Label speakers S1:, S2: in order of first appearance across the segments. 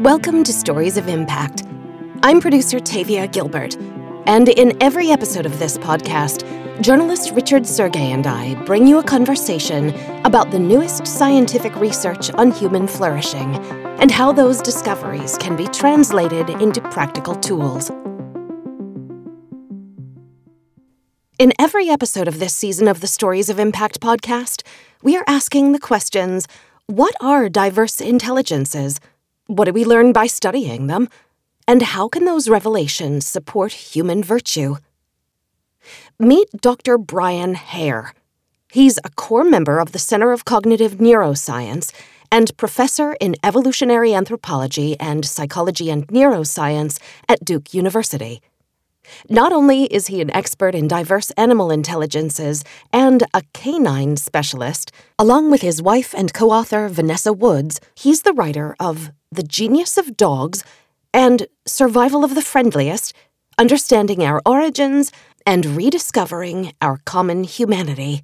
S1: Welcome to Stories of Impact. I'm producer Tavia Gilbert, and in every episode of this podcast, journalist Richard Sergay and I bring you a conversation about the newest scientific research on human flourishing and how those discoveries can be translated into practical tools. In every episode of this season of the Stories of Impact podcast, we are asking the questions What are diverse intelligences? What do we learn by studying them? And how can those revelations support human virtue? Meet Dr. Brian Hare. He's a core member of the Center of Cognitive Neuroscience and professor in evolutionary anthropology and psychology and neuroscience at Duke University. Not only is he an expert in diverse animal intelligences and a canine specialist, along with his wife and co author Vanessa Woods, he's the writer of The Genius of Dogs and Survival of the Friendliest Understanding Our Origins and Rediscovering Our Common Humanity.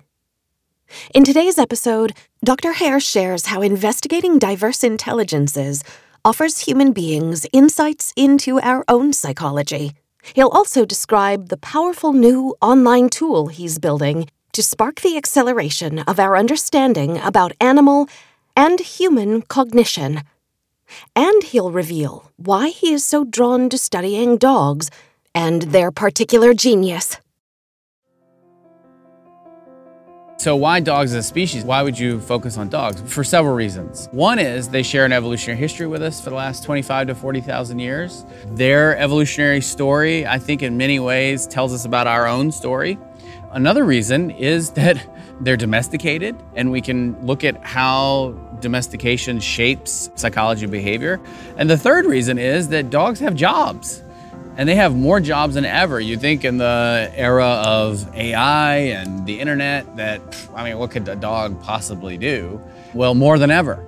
S1: In today's episode, Dr. Hare shares how investigating diverse intelligences offers human beings insights into our own psychology. He'll also describe the powerful new online tool he's building to spark the acceleration of our understanding about animal and human cognition. And he'll reveal why he is so drawn to studying dogs and their particular genius.
S2: So, why dogs as a species? Why would you focus on dogs? For several reasons. One is they share an evolutionary history with us for the last 25 to 40,000 years. Their evolutionary story, I think, in many ways tells us about our own story. Another reason is that they're domesticated, and we can look at how domestication shapes psychology and behavior. And the third reason is that dogs have jobs and they have more jobs than ever. You think in the era of AI and the internet that, I mean, what could a dog possibly do? Well, more than ever.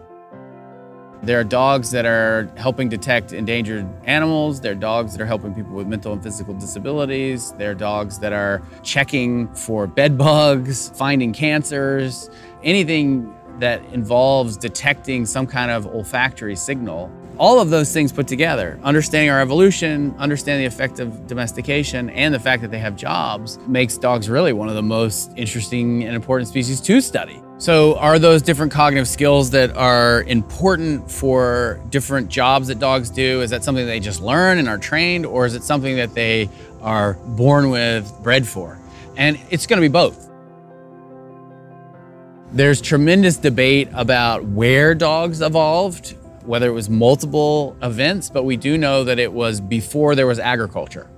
S2: There are dogs that are helping detect endangered animals. There are dogs that are helping people with mental and physical disabilities. There are dogs that are checking for bed bugs, finding cancers, anything that involves detecting some kind of olfactory signal all of those things put together, understanding our evolution, understanding the effect of domestication, and the fact that they have jobs, makes dogs really one of the most interesting and important species to study. So, are those different cognitive skills that are important for different jobs that dogs do? Is that something they just learn and are trained, or is it something that they are born with, bred for? And it's going to be both. There's tremendous debate about where dogs evolved whether it was multiple events, but we do know that it was before there was agriculture.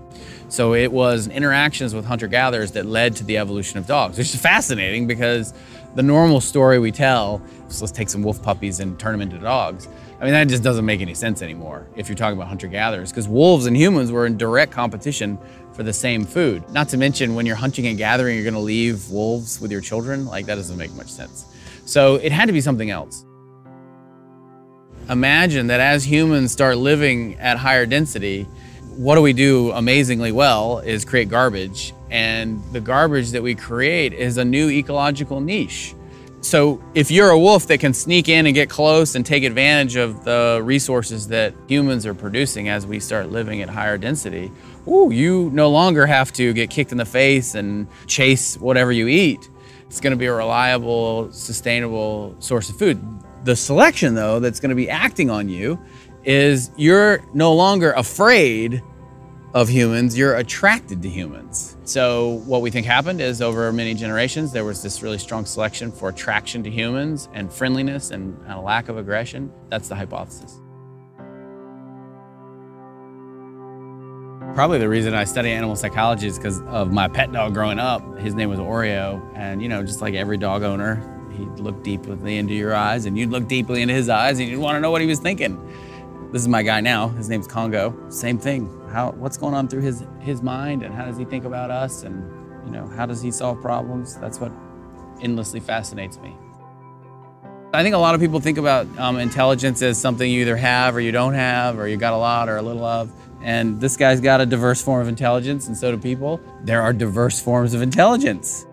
S2: So it was interactions with hunter gatherers that led to the evolution of dogs, which is fascinating because the normal story we tell is let's take some wolf puppies and turn them into dogs. I mean, that just doesn't make any sense anymore if you're talking about hunter gatherers because wolves and humans were in direct competition for the same food. Not to mention, when you're hunting and gathering, you're going to leave wolves with your children. Like, that doesn't make much sense. So it had to be something else imagine that as humans start living at higher density, what do we do amazingly well is create garbage. And the garbage that we create is a new ecological niche. So if you're a wolf that can sneak in and get close and take advantage of the resources that humans are producing as we start living at higher density, ooh, you no longer have to get kicked in the face and chase whatever you eat. It's going to be a reliable, sustainable source of food. The selection, though, that's going to be acting on you is you're no longer afraid of humans, you're attracted to humans. So, what we think happened is over many generations, there was this really strong selection for attraction to humans and friendliness and a lack of aggression. That's the hypothesis. Probably the reason I study animal psychology is because of my pet dog growing up. His name was Oreo. And, you know, just like every dog owner, He'd look deeply into your eyes, and you'd look deeply into his eyes, and you'd want to know what he was thinking. This is my guy now. His name's Congo. Same thing. How what's going on through his his mind, and how does he think about us, and you know how does he solve problems? That's what endlessly fascinates me. I think a lot of people think about um, intelligence as something you either have or you don't have, or you got a lot or a little of. And this guy's got a diverse form of intelligence, and so do people. There are diverse forms of intelligence.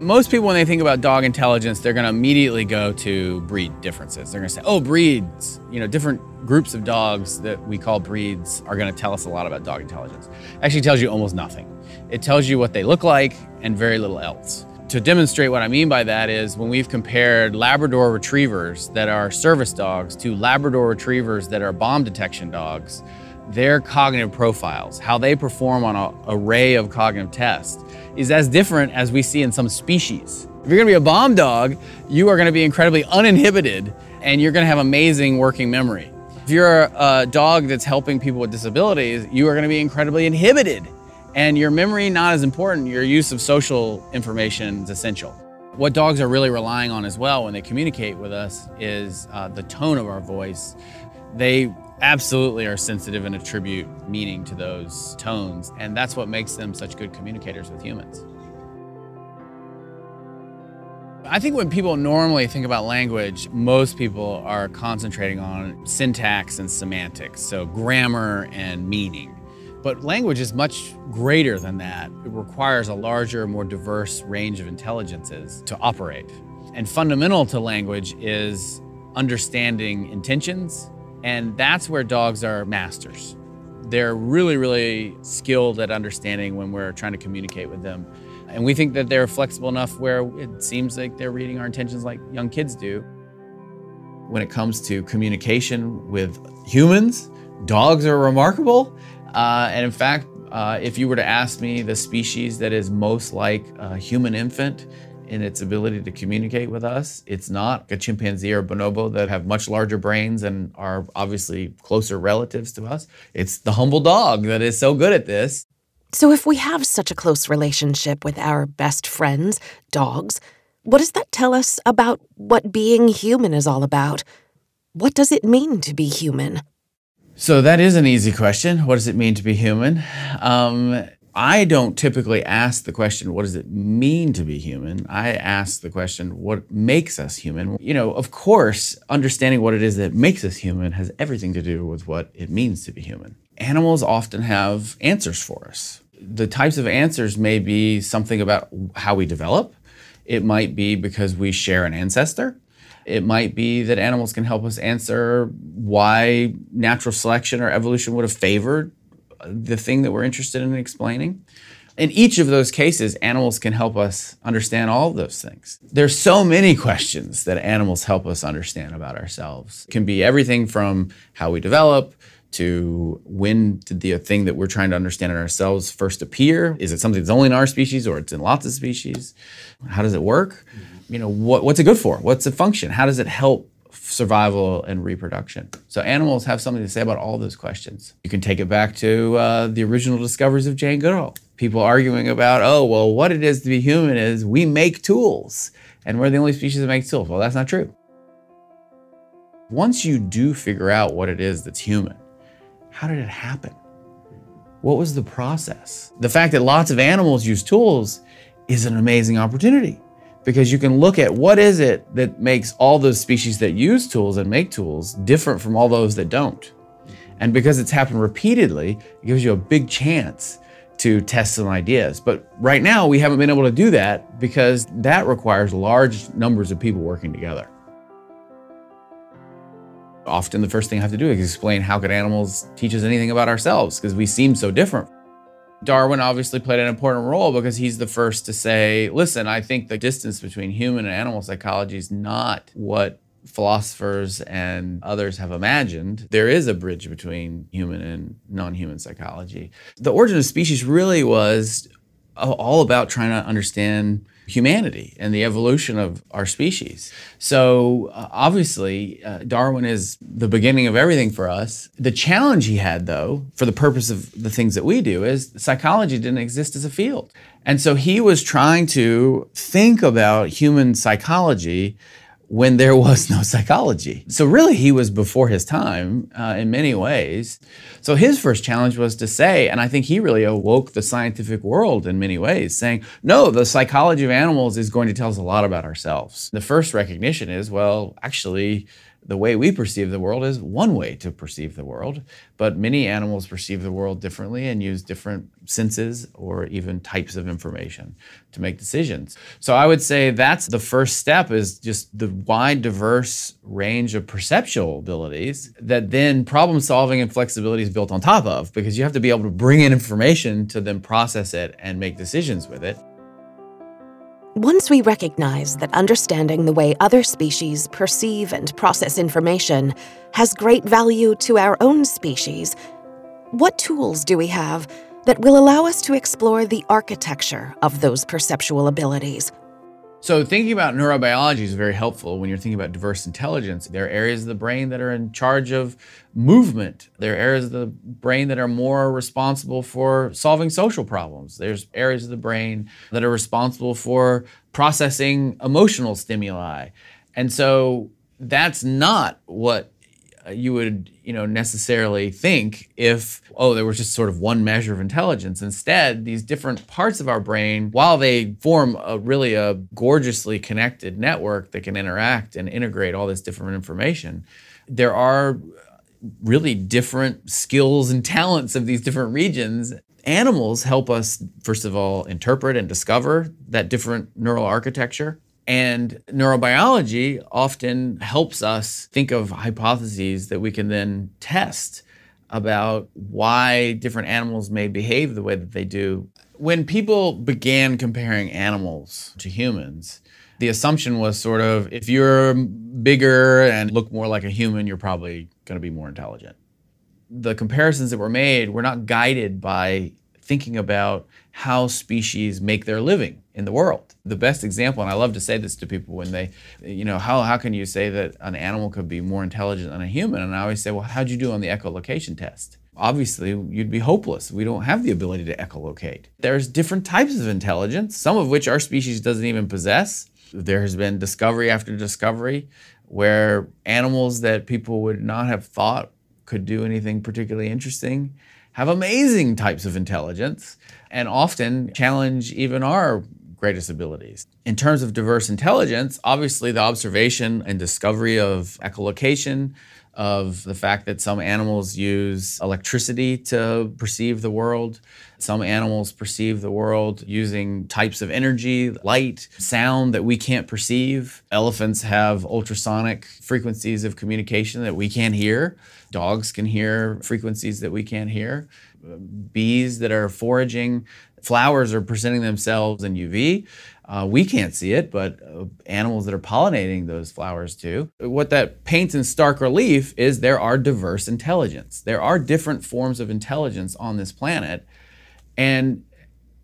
S2: Most people, when they think about dog intelligence, they're going to immediately go to breed differences. They're going to say, oh, breeds, you know, different groups of dogs that we call breeds are going to tell us a lot about dog intelligence. Actually, tells you almost nothing. It tells you what they look like and very little else. To demonstrate what I mean by that is when we've compared Labrador retrievers that are service dogs to Labrador retrievers that are bomb detection dogs, their cognitive profiles, how they perform on an array of cognitive tests, is as different as we see in some species. If you're gonna be a bomb dog, you are gonna be incredibly uninhibited and you're gonna have amazing working memory. If you're a dog that's helping people with disabilities, you are gonna be incredibly inhibited and your memory not as important, your use of social information is essential. What dogs are really relying on as well when they communicate with us is uh, the tone of our voice. They absolutely are sensitive and attribute meaning to those tones. And that's what makes them such good communicators with humans. I think when people normally think about language, most people are concentrating on syntax and semantics, so grammar and meaning. But language is much greater than that. It requires a larger, more diverse range of intelligences to operate. And fundamental to language is understanding intentions and that's where dogs are masters. They're really, really skilled at understanding when we're trying to communicate with them. And we think that they're flexible enough where it seems like they're reading our intentions like young kids do. When it comes to communication with humans, dogs are remarkable. Uh, and in fact, uh, if you were to ask me the species that is most like a human infant, in its ability to communicate with us. It's not a chimpanzee or bonobo that have much larger brains and are obviously closer relatives to us. It's the humble dog that is so good at this.
S1: So, if we have such a close relationship with our best friends, dogs, what does that tell us about what being human is all about? What does it mean to be human?
S2: So, that is an easy question. What does it mean to be human? Um, I don't typically ask the question, what does it mean to be human? I ask the question, what makes us human? You know, of course, understanding what it is that makes us human has everything to do with what it means to be human. Animals often have answers for us. The types of answers may be something about how we develop, it might be because we share an ancestor. It might be that animals can help us answer why natural selection or evolution would have favored the thing that we're interested in explaining. In each of those cases, animals can help us understand all of those things. There's so many questions that animals help us understand about ourselves. It can be everything from how we develop to when did the thing that we're trying to understand in ourselves first appear? Is it something that's only in our species or it's in lots of species? How does it work? Mm-hmm. You know, what, what's it good for? What's the function? How does it help survival and reproduction. So animals have something to say about all those questions. You can take it back to uh, the original discoveries of Jane Goodall. People arguing about, oh, well, what it is to be human is we make tools, and we're the only species that makes tools. Well, that's not true. Once you do figure out what it is that's human, how did it happen? What was the process? The fact that lots of animals use tools is an amazing opportunity because you can look at what is it that makes all those species that use tools and make tools different from all those that don't. And because it's happened repeatedly, it gives you a big chance to test some ideas. But right now, we haven't been able to do that because that requires large numbers of people working together. Often, the first thing I have to do is explain how could animals teach us anything about ourselves because we seem so different. Darwin obviously played an important role because he's the first to say, listen, I think the distance between human and animal psychology is not what philosophers and others have imagined. There is a bridge between human and non human psychology. The origin of species really was all about trying to understand humanity and the evolution of our species. So, uh, obviously, uh, Darwin is the beginning of everything for us. The challenge he had, though, for the purpose of the things that we do, is psychology didn't exist as a field. And so he was trying to think about human psychology when there was no psychology. So, really, he was before his time uh, in many ways. So, his first challenge was to say, and I think he really awoke the scientific world in many ways, saying, no, the psychology of animals is going to tell us a lot about ourselves. The first recognition is, well, actually, the way we perceive the world is one way to perceive the world, but many animals perceive the world differently and use different senses or even types of information to make decisions. So I would say that's the first step is just the wide diverse range of perceptual abilities that then problem solving and flexibility is built on top of because you have to be able to bring in information to then process it and make decisions with it.
S1: Once we recognize that understanding the way other species perceive and process information has great value to our own species, what tools do we have that will allow us to explore the architecture of those perceptual abilities?
S2: So, thinking about neurobiology is very helpful when you're thinking about diverse intelligence. There are areas of the brain that are in charge of movement. There are areas of the brain that are more responsible for solving social problems. There's areas of the brain that are responsible for processing emotional stimuli. And so, that's not what you would you know necessarily think if oh there was just sort of one measure of intelligence. Instead these different parts of our brain while they form a really a gorgeously connected network that can interact and integrate all this different information there are really different skills and talents of these different regions. Animals help us first of all interpret and discover that different neural architecture and neurobiology often helps us think of hypotheses that we can then test about why different animals may behave the way that they do. When people began comparing animals to humans, the assumption was sort of if you're bigger and look more like a human, you're probably going to be more intelligent. The comparisons that were made were not guided by thinking about how species make their living in the world. The best example, and I love to say this to people when they, you know, how, how can you say that an animal could be more intelligent than a human? And I always say, well, how'd you do on the echolocation test? Obviously, you'd be hopeless. We don't have the ability to echolocate. There's different types of intelligence, some of which our species doesn't even possess. There has been discovery after discovery where animals that people would not have thought could do anything particularly interesting have amazing types of intelligence and often challenge even our greatest abilities. In terms of diverse intelligence, obviously the observation and discovery of echolocation, of the fact that some animals use electricity to perceive the world. Some animals perceive the world using types of energy, light, sound that we can't perceive. Elephants have ultrasonic frequencies of communication that we can't hear. Dogs can hear frequencies that we can't hear. Bees that are foraging flowers are presenting themselves in UV. Uh, we can't see it, but uh, animals that are pollinating those flowers do. What that paints in stark relief is there are diverse intelligence. There are different forms of intelligence on this planet. And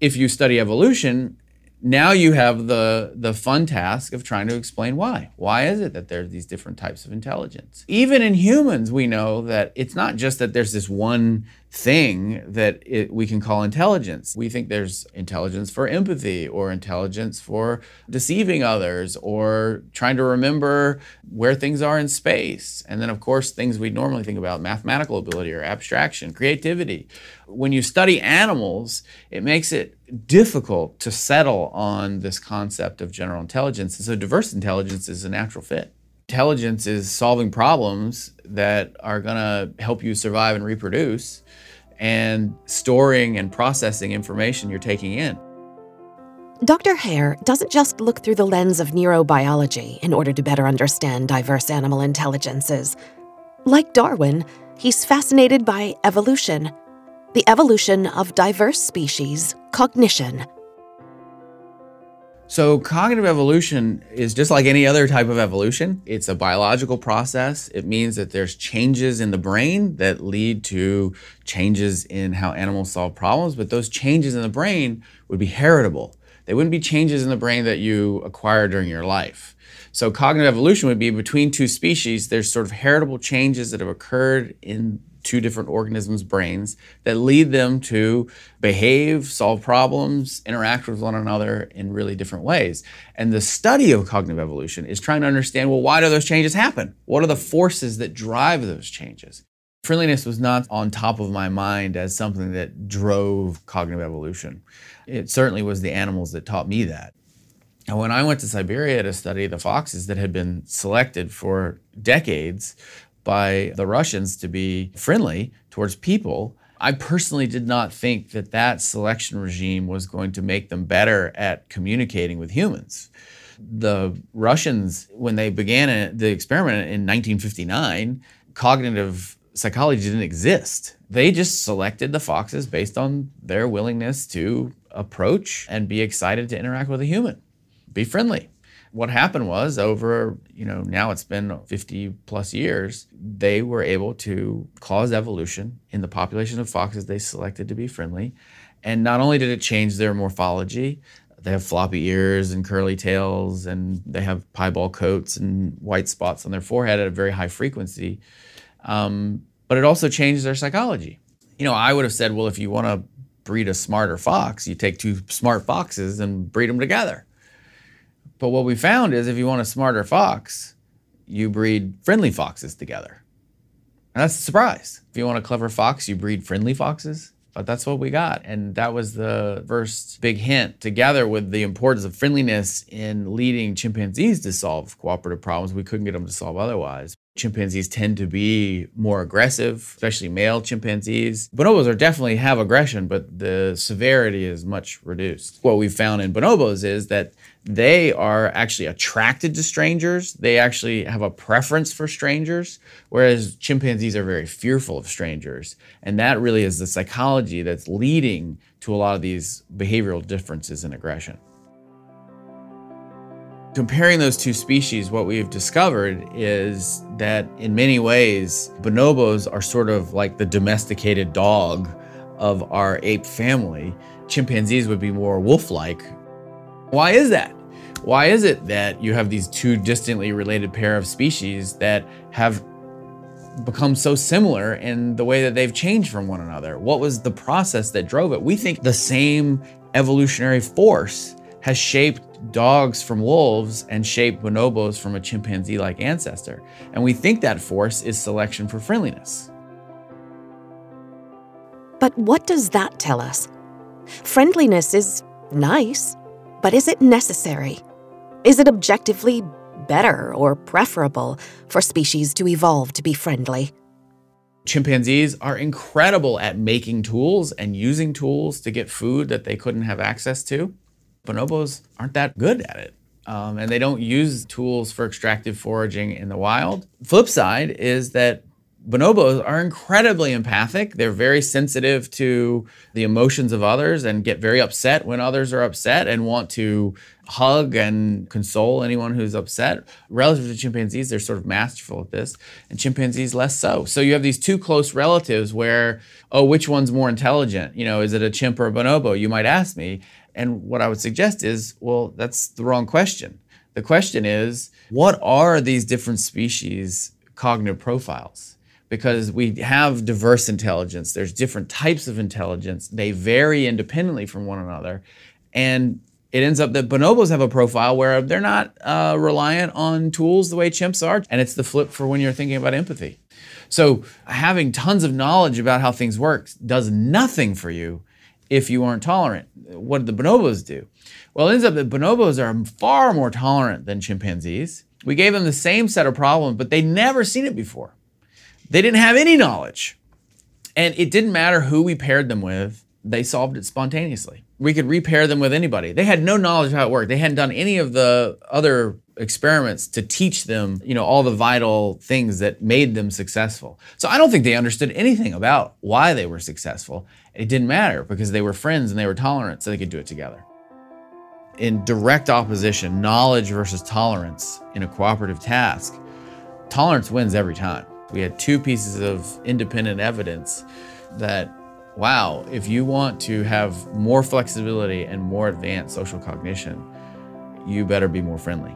S2: if you study evolution, now you have the the fun task of trying to explain why. Why is it that there's these different types of intelligence? Even in humans, we know that it's not just that there's this one thing that it, we can call intelligence. We think there's intelligence for empathy or intelligence for deceiving others or trying to remember where things are in space. And then, of course, things we normally think about mathematical ability or abstraction, creativity. When you study animals, it makes it difficult to settle on this concept of general intelligence. And so, diverse intelligence is a natural fit. Intelligence is solving problems that are going to help you survive and reproduce and storing and processing information you're taking in.
S1: Dr. Hare doesn't just look through the lens of neurobiology in order to better understand diverse animal intelligences. Like Darwin, he's fascinated by evolution, the evolution of diverse species, cognition,
S2: so, cognitive evolution is just like any other type of evolution. It's a biological process. It means that there's changes in the brain that lead to changes in how animals solve problems, but those changes in the brain would be heritable. They wouldn't be changes in the brain that you acquire during your life. So, cognitive evolution would be between two species, there's sort of heritable changes that have occurred in two different organisms' brains that lead them to behave, solve problems, interact with one another in really different ways. And the study of cognitive evolution is trying to understand well, why do those changes happen? What are the forces that drive those changes? Friendliness was not on top of my mind as something that drove cognitive evolution. It certainly was the animals that taught me that. And when I went to Siberia to study the foxes that had been selected for decades by the Russians to be friendly towards people, I personally did not think that that selection regime was going to make them better at communicating with humans. The Russians, when they began the experiment in 1959, cognitive psychology didn't exist. They just selected the foxes based on their willingness to approach and be excited to interact with a human, be friendly. What happened was over, you know, now it's been 50 plus years, they were able to cause evolution in the population of foxes they selected to be friendly. And not only did it change their morphology, they have floppy ears and curly tails, and they have piebald coats and white spots on their forehead at a very high frequency. Um, but it also changes their psychology. You know, I would have said, well, if you want to breed a smarter fox, you take two smart foxes and breed them together. But what we found is if you want a smarter fox, you breed friendly foxes together. And that's a surprise. If you want a clever fox, you breed friendly foxes. But that's what we got. And that was the first big hint, together with the importance of friendliness in leading chimpanzees to solve cooperative problems we couldn't get them to solve otherwise. Chimpanzees tend to be more aggressive, especially male chimpanzees. Bonobos are definitely have aggression, but the severity is much reduced. What we found in bonobos is that they are actually attracted to strangers. They actually have a preference for strangers, whereas chimpanzees are very fearful of strangers. And that really is the psychology that's leading to a lot of these behavioral differences in aggression. Comparing those two species, what we've discovered is that in many ways, bonobos are sort of like the domesticated dog of our ape family. Chimpanzees would be more wolf like. Why is that? Why is it that you have these two distantly related pair of species that have become so similar in the way that they've changed from one another? What was the process that drove it? We think the same evolutionary force has shaped dogs from wolves and shaped bonobos from a chimpanzee like ancestor. And we think that force is selection for friendliness.
S1: But what does that tell us? Friendliness is nice, but is it necessary? Is it objectively better or preferable for species to evolve to be friendly?
S2: Chimpanzees are incredible at making tools and using tools to get food that they couldn't have access to. Bonobos aren't that good at it. Um, and they don't use tools for extractive foraging in the wild. Flip side is that bonobos are incredibly empathic. They're very sensitive to the emotions of others and get very upset when others are upset and want to hug and console anyone who's upset. Relative to chimpanzees, they're sort of masterful at this, and chimpanzees less so. So you have these two close relatives where, oh, which one's more intelligent? You know, is it a chimp or a bonobo? You might ask me. And what I would suggest is, well, that's the wrong question. The question is, what are these different species' cognitive profiles? Because we have diverse intelligence. There's different types of intelligence. They vary independently from one another. And it ends up that bonobos have a profile where they're not uh, reliant on tools the way chimps are. And it's the flip for when you're thinking about empathy. So having tons of knowledge about how things work does nothing for you if you aren't tolerant. What do the bonobos do? Well, it ends up that bonobos are far more tolerant than chimpanzees. We gave them the same set of problems, but they'd never seen it before. They didn't have any knowledge. And it didn't matter who we paired them with, they solved it spontaneously. We could repair them with anybody. They had no knowledge of how it worked. They hadn't done any of the other experiments to teach them, you know, all the vital things that made them successful. So I don't think they understood anything about why they were successful. It didn't matter because they were friends and they were tolerant, so they could do it together. In direct opposition, knowledge versus tolerance in a cooperative task, tolerance wins every time. We had two pieces of independent evidence that, wow, if you want to have more flexibility and more advanced social cognition, you better be more friendly.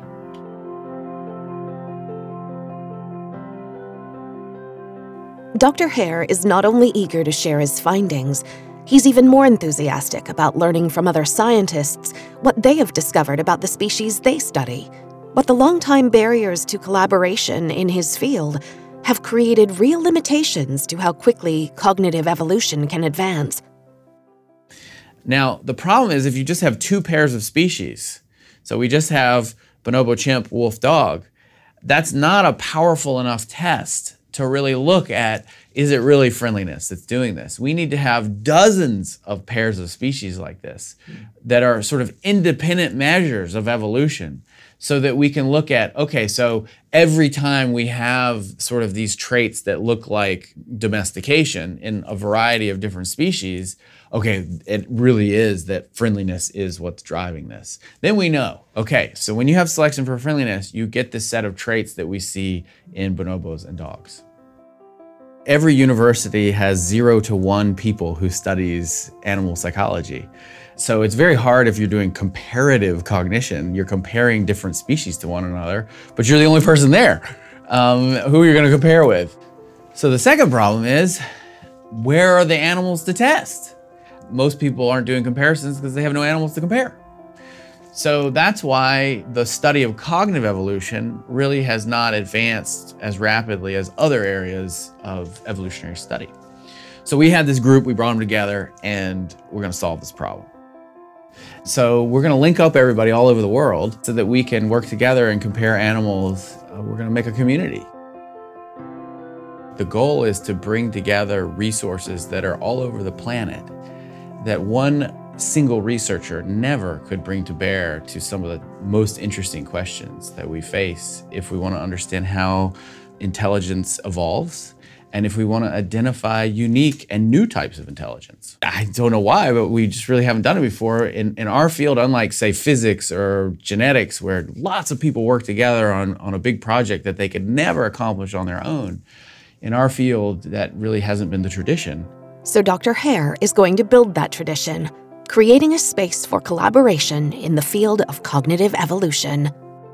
S1: Dr. Hare is not only eager to share his findings, he's even more enthusiastic about learning from other scientists what they have discovered about the species they study. But the long-time barriers to collaboration in his field have created real limitations to how quickly cognitive evolution can advance.
S2: Now, the problem is if you just have two pairs of species, So we just have bonobo chimp, wolf dog. That's not a powerful enough test to really look at is it really friendliness that's doing this? We need to have dozens of pairs of species like this that are sort of independent measures of evolution so that we can look at okay, so every time we have sort of these traits that look like domestication in a variety of different species, okay, it really is that friendliness is what's driving this. Then we know, okay, so when you have selection for friendliness, you get this set of traits that we see in bonobos and dogs. Every university has zero to one people who studies animal psychology. So it's very hard if you're doing comparative cognition. You're comparing different species to one another, but you're the only person there. Um, who you're going to compare with? So the second problem is where are the animals to test? Most people aren't doing comparisons because they have no animals to compare. So that's why the study of cognitive evolution really has not advanced as rapidly as other areas of evolutionary study. So we had this group, we brought them together, and we're going to solve this problem. So we're going to link up everybody all over the world so that we can work together and compare animals. Uh, we're going to make a community. The goal is to bring together resources that are all over the planet that one single researcher never could bring to bear to some of the most interesting questions that we face if we want to understand how intelligence evolves and if we want to identify unique and new types of intelligence. I don't know why, but we just really haven't done it before. In, in our field, unlike, say, physics or genetics, where lots of people work together on, on a big project that they could never accomplish on their own, in our field, that really hasn't been the tradition.
S1: So Dr. Hare is going to build that tradition, creating a space for collaboration in the field of cognitive evolution.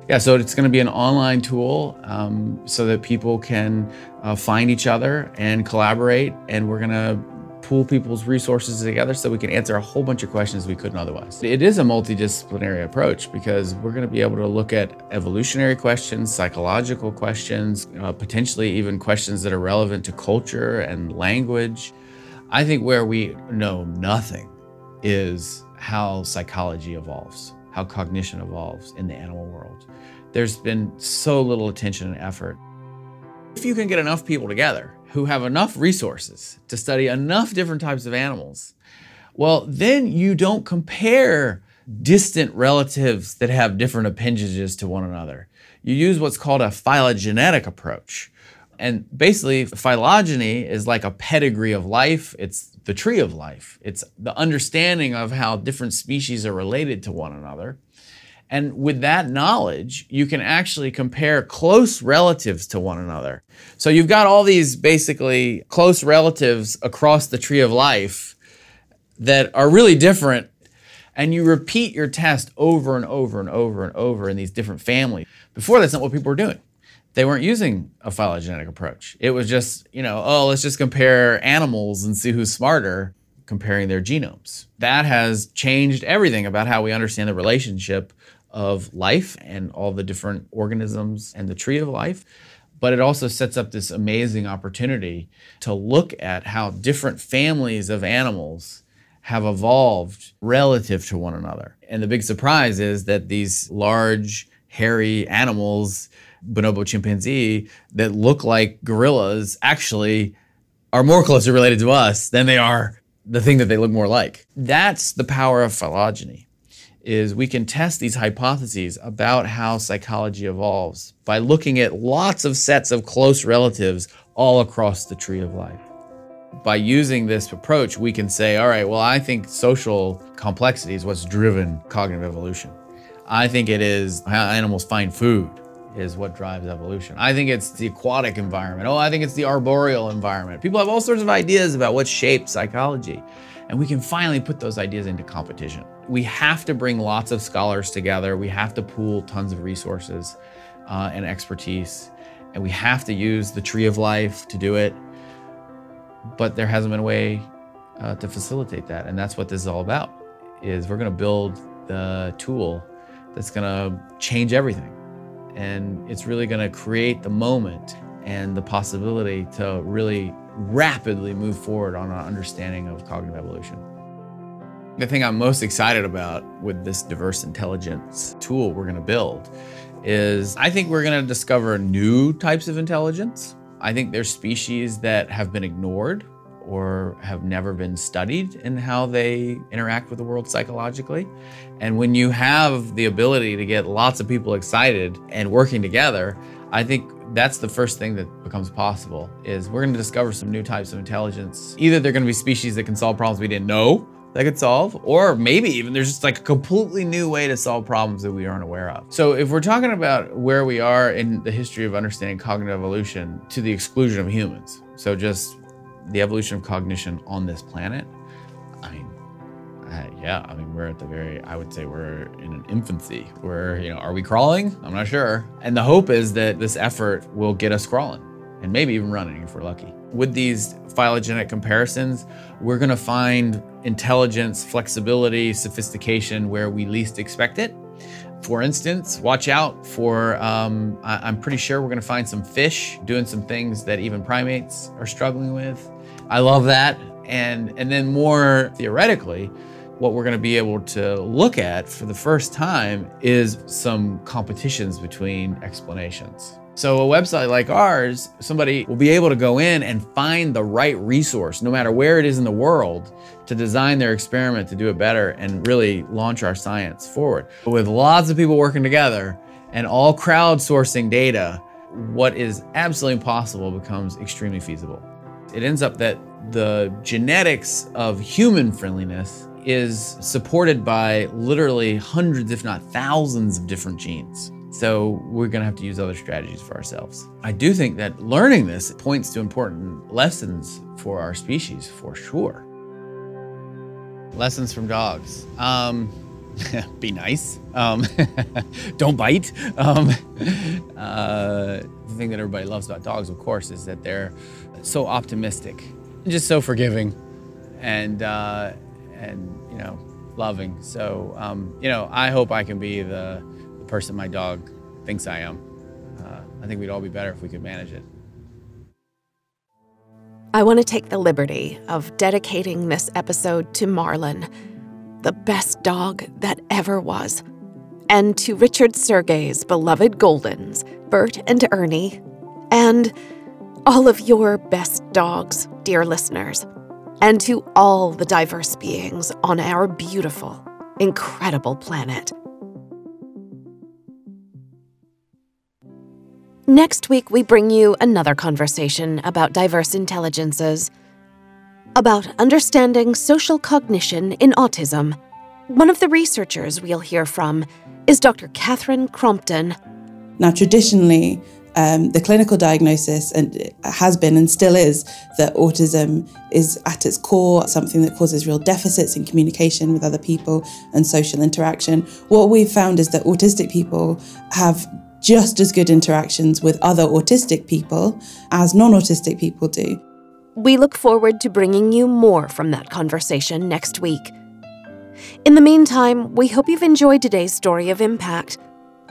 S2: Yeah, so it's going to be an online tool um, so that people can uh, find each other and collaborate, and we're going to pool people's resources together so we can answer a whole bunch of questions we couldn't otherwise. It is a multidisciplinary approach because we're going to be able to look at evolutionary questions, psychological questions, uh, potentially even questions that are relevant to culture and language. I think where we know nothing is how psychology evolves how cognition evolves in the animal world. There's been so little attention and effort. If you can get enough people together who have enough resources to study enough different types of animals, well, then you don't compare distant relatives that have different appendages to one another. You use what's called a phylogenetic approach. And basically, phylogeny is like a pedigree of life. It's the tree of life. It's the understanding of how different species are related to one another. And with that knowledge, you can actually compare close relatives to one another. So you've got all these basically close relatives across the tree of life that are really different. And you repeat your test over and over and over and over in these different families. Before, that's not what people were doing they weren't using a phylogenetic approach. It was just, you know, oh, let's just compare animals and see who's smarter comparing their genomes. That has changed everything about how we understand the relationship of life and all the different organisms and the tree of life. But it also sets up this amazing opportunity to look at how different families of animals have evolved relative to one another. And the big surprise is that these large, hairy animals bonobo chimpanzee that look like gorillas actually are more closely related to us than they are the thing that they look more like. That's the power of phylogeny is we can test these hypotheses about how psychology evolves by looking at lots of sets of close relatives all across the tree of life. By using this approach, we can say, all right, well, I think social complexity is what's driven cognitive evolution. I think it is how animals find food is what drives evolution. I think it's the aquatic environment. Oh, I think it's the arboreal environment. People have all sorts of ideas about what shapes psychology. And we can finally put those ideas into competition. We have to bring lots of scholars together. We have to pool tons of resources uh, and expertise. And we have to use the tree of life to do it. But there hasn't been a way uh, to facilitate that. And that's what this is all about, is we're gonna build the tool that's gonna change everything and it's really going to create the moment and the possibility to really rapidly move forward on our understanding of cognitive evolution. The thing I'm most excited about with this diverse intelligence tool we're going to build is I think we're going to discover new types of intelligence. I think there's species that have been ignored or have never been studied in how they interact with the world psychologically. And when you have the ability to get lots of people excited and working together, I think that's the first thing that becomes possible is we're going to discover some new types of intelligence. Either they're going to be species that can solve problems we didn't know that could solve, or maybe even there's just like a completely new way to solve problems that we aren't aware of. So if we're talking about where we are in the history of understanding cognitive evolution to the exclusion of humans, so just the evolution of cognition on this planet, yeah, I mean, we're at the very, I would say we're in an infancy. We're, you know, are we crawling? I'm not sure. And the hope is that this effort will get us crawling and maybe even running if we're lucky. With these phylogenetic comparisons, we're going to find intelligence, flexibility, sophistication where we least expect it. For instance, watch out for, um, I- I'm pretty sure we're going to find some fish doing some things that even primates are struggling with. I love that. And, and then more theoretically, what we're going to be able to look at for the first time is some competitions between explanations. So, a website like ours, somebody will be able to go in and find the right resource, no matter where it is in the world, to design their experiment to do it better and really launch our science forward. With lots of people working together and all crowdsourcing data, what is absolutely impossible becomes extremely feasible. It ends up that the genetics of human friendliness is supported by literally hundreds, if not thousands, of different genes. So we're going to have to use other strategies for ourselves. I do think that learning this points to important lessons for our species, for sure. Lessons from dogs. Um, be nice. Um, don't bite. Um, uh, the thing that everybody loves about dogs, of course, is that they're so optimistic, just so forgiving, and uh, and you know loving. So um, you know, I hope I can be the, the person my dog thinks I am. Uh, I think we'd all be better if we could manage it.
S1: I want to take the liberty of dedicating this episode to Marlin, the best dog that ever was, and to Richard Sergay's beloved Goldens, Bert and Ernie, and all of your best dogs, dear listeners, and to all the diverse beings on our beautiful, incredible planet. Next week, we bring you another conversation about diverse intelligences, about understanding social cognition in autism. One of the researchers we'll hear from is Dr. Catherine Crompton.
S3: Now, traditionally, um, the clinical diagnosis and has been and still is that autism is at its core something that causes real deficits in communication with other people and social interaction. What we've found is that autistic people have just as good interactions with other autistic people as non autistic people do.
S1: We look forward to bringing you more from that conversation next week. In the meantime, we hope you've enjoyed today's story of impact.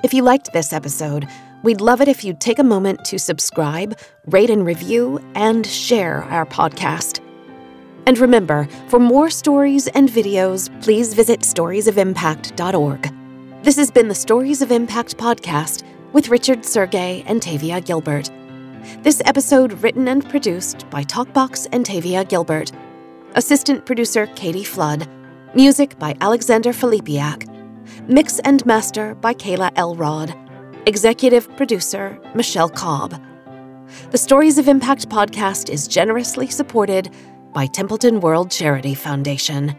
S1: If you liked this episode, we'd love it if you'd take a moment to subscribe, rate and review, and share our podcast. And remember, for more stories and videos, please visit storiesofimpact.org. This has been the Stories of Impact podcast with Richard Sergay and Tavia Gilbert. This episode written and produced by Talkbox and Tavia Gilbert. Assistant producer Katie Flood. Music by Alexander Filipiak. Mix and master by Kayla Elrod. Executive producer Michelle Cobb. The Stories of Impact podcast is generously supported by Templeton World Charity Foundation.